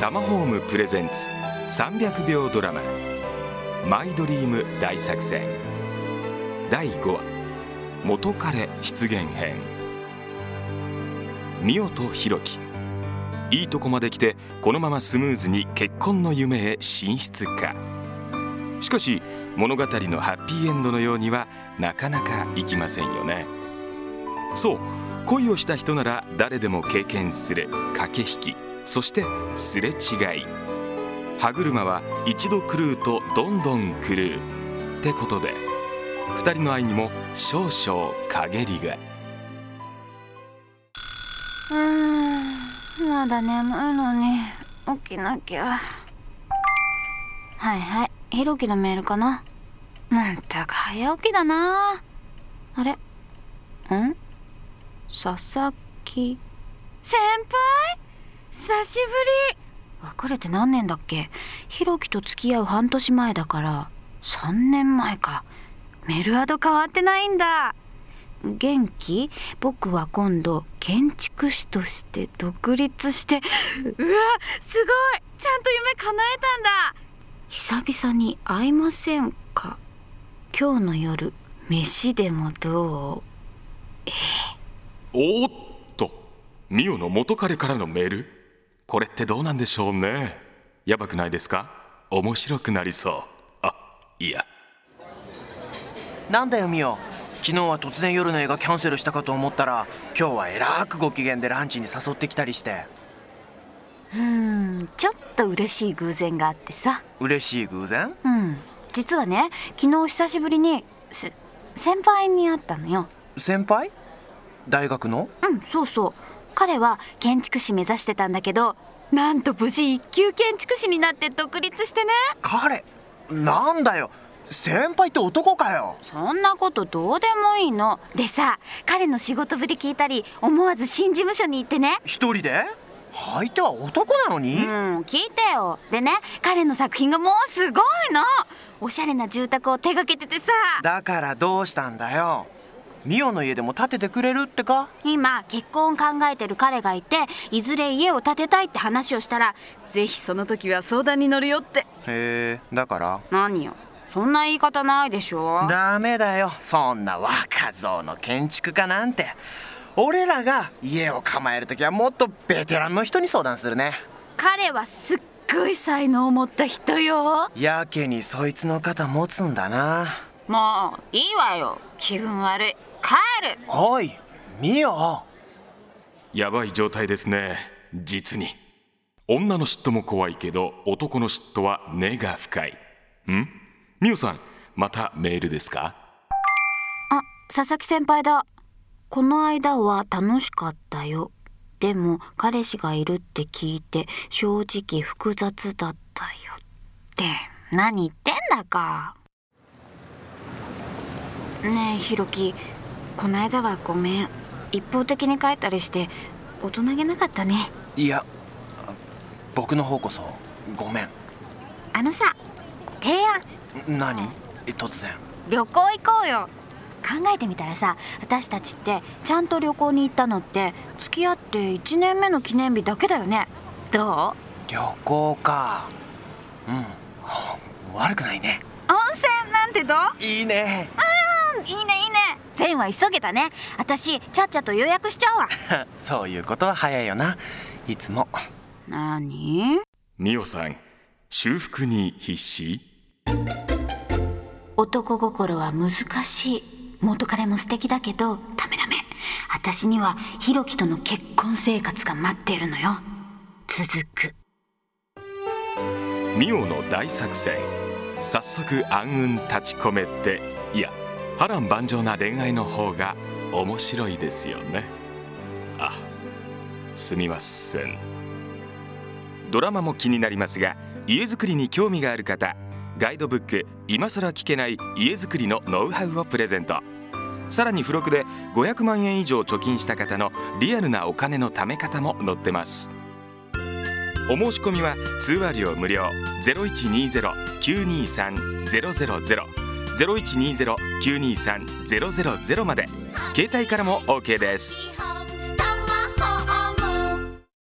タマホームプレゼンツ。300秒ドラマ。マイドリーム大作戦。第5話。元彼出現編。美代と弘樹いいとこまで来てこのままスムーズに結婚の夢へ進出か。しかし物語のハッピーエンドのようにはなかなかいきませんよね。そう恋をした人なら誰でも経験する駆け引き。そしてすれ違い。歯車は一度狂うとどんどん狂うってことで2人の愛にも少々陰りが。うんまだ眠いのに起きなきゃ。はいはいひろきのメールかな。まったく早起きだな。あれ？ん？佐々木。先輩？久しぶり。別れて何年だっけ？ひろきと付き合う半年前だから。3年前か。メルアド変わってないんだ。元気？僕は今度建築士として独立して。うわすごい！ちゃんと夢叶えたんだ。久々に会いませんか？今日の夜飯でもどう？えおっと。ミオの元彼からのメール？これってどうなんでしょうね。やばくないですか？面白くなりそう。あいや。なんだよミオ。昨日は突然夜の映画キャンセルしたかと思ったら今日はえらくご機嫌でランチに誘ってきたりして。うーんちょっと嬉しい偶然があってさ。嬉しい偶然？うん。実はね昨日久しぶりにせ先輩に会ったのよ。先輩？大学の？うんそうそう彼は建築士目指してたんだけどなんと無事一級建築士になって独立してね。彼なんだよ。先輩って男かよ。そんなことどうでもいいの。でさ彼の仕事ぶり聞いたり思わず新事務所に行ってね。一人で？相手は男なのうに、ん聞いてよ。でね彼の作品がもうすごいの。おしゃれな住宅を手がけててさ。だからどうしたんだよミオの家でも建ててくれるってか？今結婚を考えてる彼がいていずれ家を建てたいって話をしたらぜひその時は相談に乗るよって。へえだから？何よ？そんな言い方ないでしょ。ダメだよ。そんな若造の建築家なんて。俺らが家を構える時はもっとベテランの人に相談するね。彼はすっごい才能を持った人よ。やけにそいつの肩持つんだな。もういいわよ。気分悪い帰る。おいミオやばい状態ですね。実に。女の嫉妬も怖いけど男の嫉妬は根が深い。ん？ミオさんまたメールですか？あ佐々木先輩だ。この間は楽しかったよ。でも彼氏がいるって聞いて正直複雑だったよ。って何言ってんだか。ねえひろきこの間はごめん。一方的に帰ったりして大人げなかったね。いや僕の方こそごめん。あのさ提案。何？突然。旅行行こうよ。考えてみたらさ私たちってちゃんと旅行に行ったのって付き合って1年目の記念日だけだよね。どう？旅行か。うん。悪くないね。温泉なんてどう？いいね。うんいいねいいね善は急げたね。私ちゃっちゃと予約しちゃうわ。そういうことは早いよな。いつも。何？ミオさん修復に必死？男心は難しい。元彼も素敵だけどダメダメ。私にはひろきとの結婚生活が待ってるのよ。続く。ミオの大作戦。早速暗雲立ち込めていや波乱万丈な恋愛の方が面白いですよね。あすみません。ドラマも気になりますが家づくりに興味がある方ガイドブック「今更聞けない家づくりのノウハウ」をプレゼント。さらに付録で500万円以上貯金した方のリアルなお金の貯め方も載ってます。お申し込みは通話料無料。0120-923-000 0120-923-000まで。携帯からも OK です。